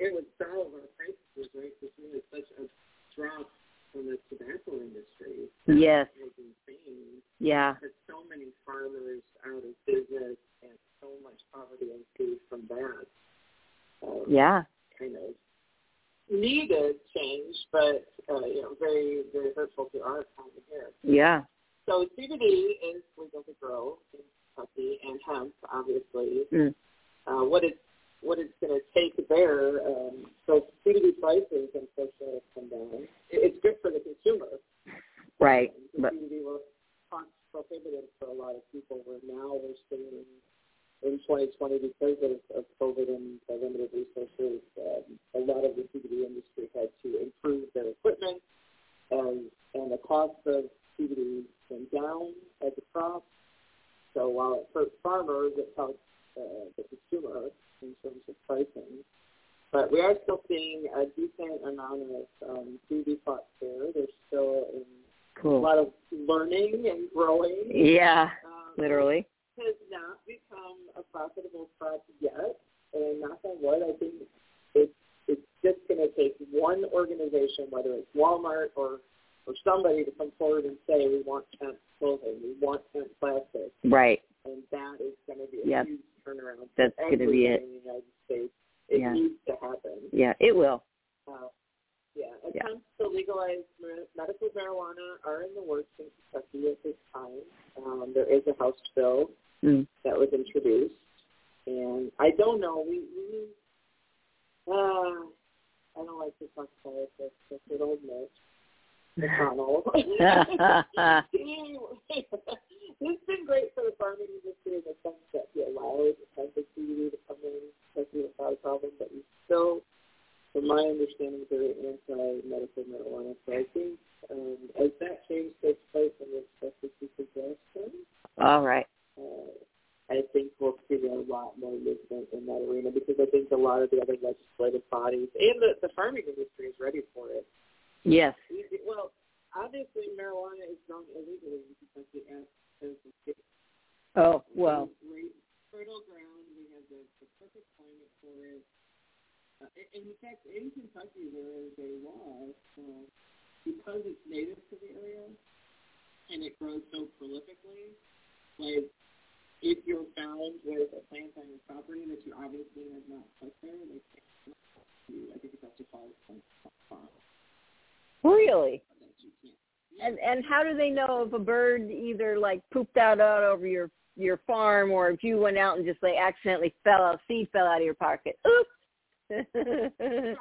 it would solve our prices, right? Because we had such a drop from the tobacco industry. Yes. It was insane. yeah. So many farmers out of business and so much poverty and food from that. Um, Yeah. kind of needed change, but uh, you know, very very hurtful to our economy here. Yeah. So CBD is legal to grow in Kentucky, and hemp, obviously. Mm. Uh, what it's what it's going to take there. Um, so CBD prices, unfortunately, have come down. It- It's good for the consumer. Right. The But CBD was cost prohibitive for a lot of people. Where now we're seeing in 2020 because of, of COVID and the limited resources, um, a lot of the CBD industry had to improve their equipment, and and the cost of CBD went down as a crop. So while it hurts farmers, it helps uh, the consumer in terms of pricing. But we are still seeing a decent amount of um, CBD plots there. There's still in a lot of learning and growing. Yeah. Um, Literally. has not become a profitable crop yet. And knock on wood, I think it's it's just going to take one organization, whether it's Walmart or or somebody, to come forward and say we want hemp clothing, we want hemp plastic, Right. and that is going to be a Yep. huge turnaround. That's gonna be it. In the United States, it Yeah. needs to happen. Yeah. It will. Uh, yeah, Yeah. attempts to legalize medical marijuana are in the works in Kentucky at this time. Um, there is a House bill Mm. that was introduced, and I don't know. We, we uh, I don't like to talk politics. That's an old Mitch McConnell. it's been great for the farming industry in the sense that he allowed the CBD to come in, especially without a problem, but he's still, from my understanding, very anti-medical marijuana. So I think um, as that change takes place and we expect to see All right. uh, I think we'll see a lot more movement in that arena because I think a lot of the other legislative bodies and the, the farming industry is ready for it. Yes. We, well, obviously marijuana is grown illegally in Kentucky as as a state. Oh well. Great fertile ground. We have the, the perfect climate for it. Uh, and in fact, in Kentucky, there is a law uh, because it's native to the area and it grows so prolifically. Like, if you're found with a plant on your property that you obviously have not put there, they can't you. I think it's up to five farm Really. And and how do they know if a bird either like pooped out out over your your farm or if you went out and just like accidentally fell out seed fell out of your pocket? Oops.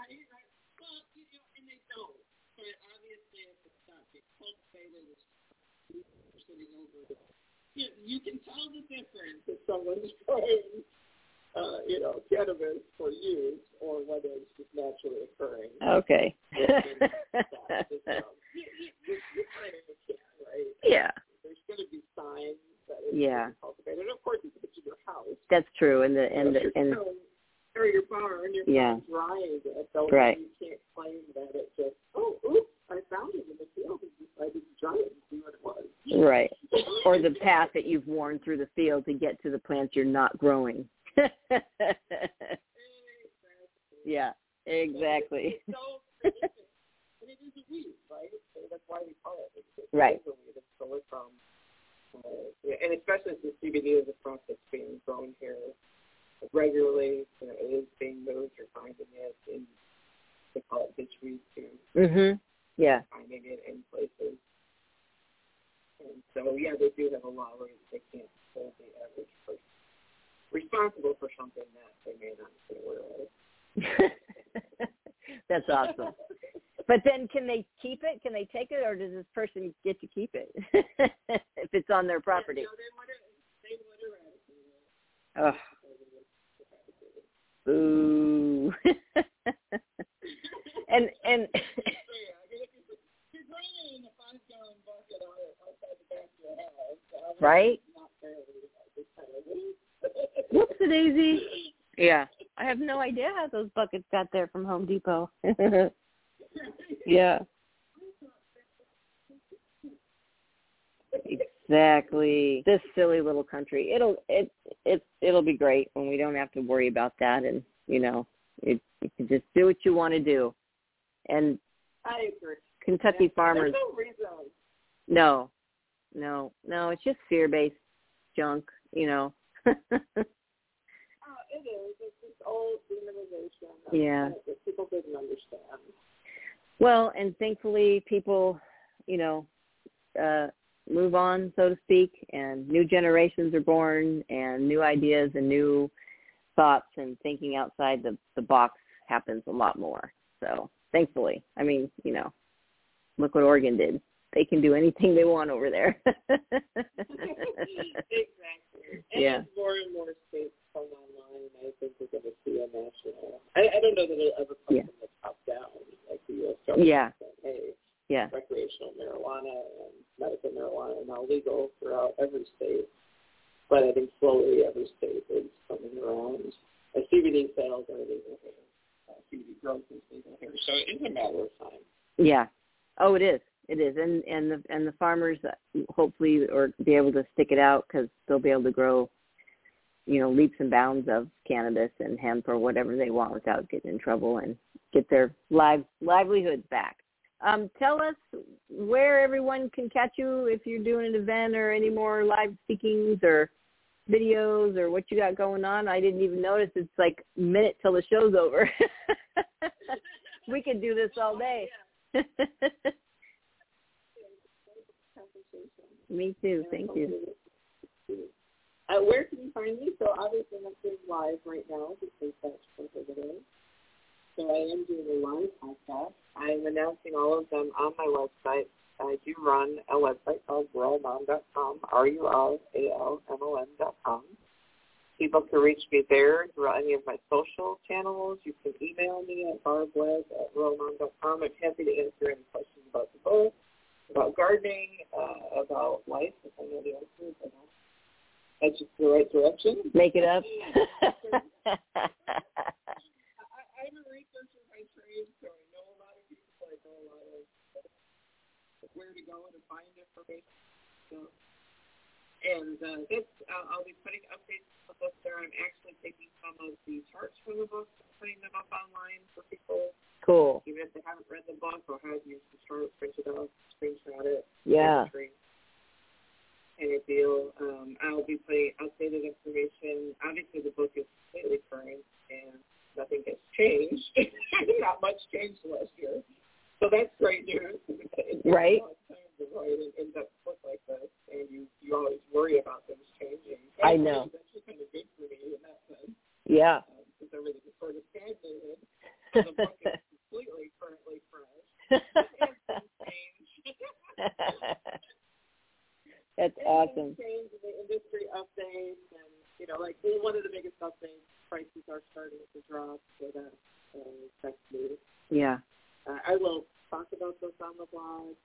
You can tell the difference if someone's growing, uh, you know, cannabis for use or whether it's just naturally occurring. Okay. yeah. There's going to be signs that it's Yeah. cultivated. And of course, it's in your house. That's true. And the and If the and or your barn, you're Yeah. drying it. So Right. you can't claim that it just, oh, oops, I found it in the field and decided to dry it and see what it was. right. Or the path that you've worn through the field to get to the plants you're not growing. yeah. Exactly. It's so prolific. and it is a weed, right? So that's why we call it. It's, it's Right. a weed. It's so it's, um, uh, yeah, and especially since CBD is a crop that's being grown here regularly, you know, it is being moved. You're finding it in, they call it ditch weed too. Mhm. Yeah. finding it in places. And so, yeah, they do have a law where they can't hold the average person responsible for something that they may not be aware of. That's awesome. But then can they keep it? Can they take it or does this person get to keep it if it's on their property? You know, they would they eradicate it. Ugh. Boo. and and So, yeah, I mean, if you're, if you're growing it in a five-gallon bucket out outside the back of your house, obviously right? It's not fairly like this kind of Whoops a daisy. Yeah. I have no idea how those buckets got there from Home Depot. yeah. Exactly. This silly little country. It'll it it it'll be great when we don't have to worry about that and you know, it you can just do what you want to do. And I agree. Kentucky farmers There's no reason. no. No. No, it's just fear based junk, you know. Uh, it is. It's this old demonization Yeah. that people didn't understand. Well, and thankfully people, you know, uh move on, so to speak, and new generations are born and new ideas and new thoughts and thinking outside the, the box happens a lot more. So thankfully. I mean, you know, look what Oregon did. They can do anything they want over there. exactly. And Yeah. more and more states come online, I think we're going to see a national. I, I don't know that it'll ever come Yeah. from the top down, like the U.S. government. Yeah. saying, Hey, yeah. recreational marijuana and medical marijuana are now legal throughout every state. But I think slowly every state is coming around. Uh, CBD sales are legal here. Uh, CBD growth is legal here. So it's a matter of time. Yeah. Oh, it is. It is, and and the and the farmers hopefully or be able to stick it out because they'll be able to grow, you know, leaps and bounds of cannabis and hemp or whatever they want without getting in trouble and get their lives livelihoods back. Um, tell us where everyone can catch you if you're doing an event or any more live speakings or videos or what you got going on. I didn't even notice it's like a minute till the show's over. we could do this all day. Me too. Thank you. Uh, where can you find me? So obviously I'm doing live right now because that's prohibited. So I am doing a live podcast. I'm announcing all of them on my website. I do run a website called ruralmom.com, R-U-R-A-L-M-O-N dot com. People can reach me there through any of my social channels. You can email me at barbwebb at ruralmom.com. I'm happy to answer any questions about the book, about gardening, uh, about life, if I know the answers. I don't that's just the right direction. Make it up. I, I'm a researcher by trade, so I know a lot of people. I know a lot of where to go to find information. So, and uh, this, uh, I'll be putting updates to the book there. I'm actually taking some of the charts from the book, and putting them up online for people, cool. even if they haven't read the book or have used the chart, print it out, screenshot it. Yeah. kind of deal. Um, I'll be putting updated information. Obviously, the book is completely current, and nothing has changed. Not much changed last year, so that's great news. Right. A lot of time to write an in-depth book like this, and you you always worry about things changing. I know. That's actually kind of good for me in that sense, Yeah. um, because everything is sort of stagnated. So the book completely currently fresh. And. That's awesome. Change in the industry updates, and you know, like well, one of the biggest updates, prices are starting to drop, so that uh. Yeah. uh, I will talk about those on the blog.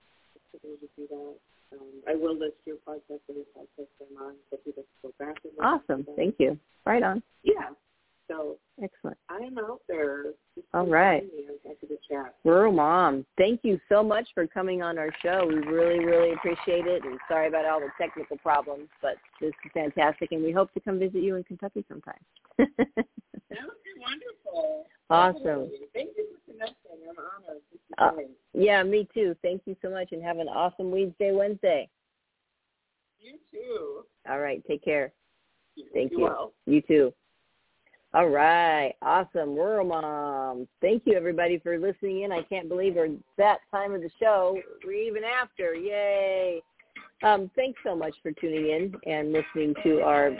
You to do that. Um, I will list your podcast and your podcast on so people can go back and Awesome. Thank you. Right on. Yeah. So excellent. I am out there. All right. Happy to chat. Rural Mom, thank you so much for coming on our show. We really, really appreciate it. And sorry about all the technical problems, but this is fantastic, and we hope to come visit you in Kentucky sometime. that would be wonderful. Awesome. Thank you for connecting. I'm honored. Uh, yeah, me too. Thank you so much, and have an awesome Weedsday Wednesday. You too. All right. Take care. Thank you. you. Well. You too. All right. Awesome. Rural Mom. Thank you, everybody, for listening in. I can't believe we're that time of the show. We're even after. Yay. Um, thanks so much for tuning in and listening to our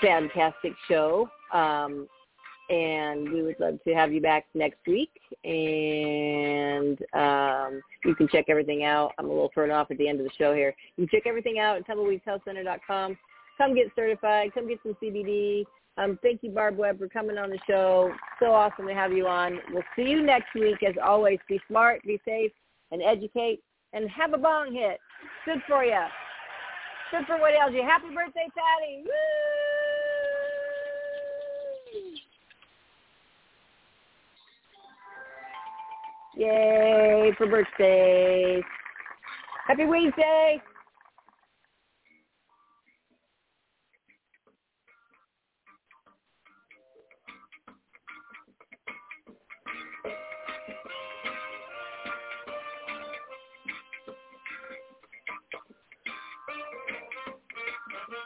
fantastic show. Um, and we would love to have you back next week. And um, you can check everything out. I'm a little thrown off at the end of the show here. You can check everything out at tumbleweedshealthcenter.com. Come get certified. Come get some CBD. Um, thank you, Barb Webb, for coming on the show. So awesome to have you on. We'll see you next week. As always, be smart, be safe, and educate, and have a bong hit. Good for you. Good for what else? You happy birthday, Patty. Woo! Yay for birthday. Happy Wednesday.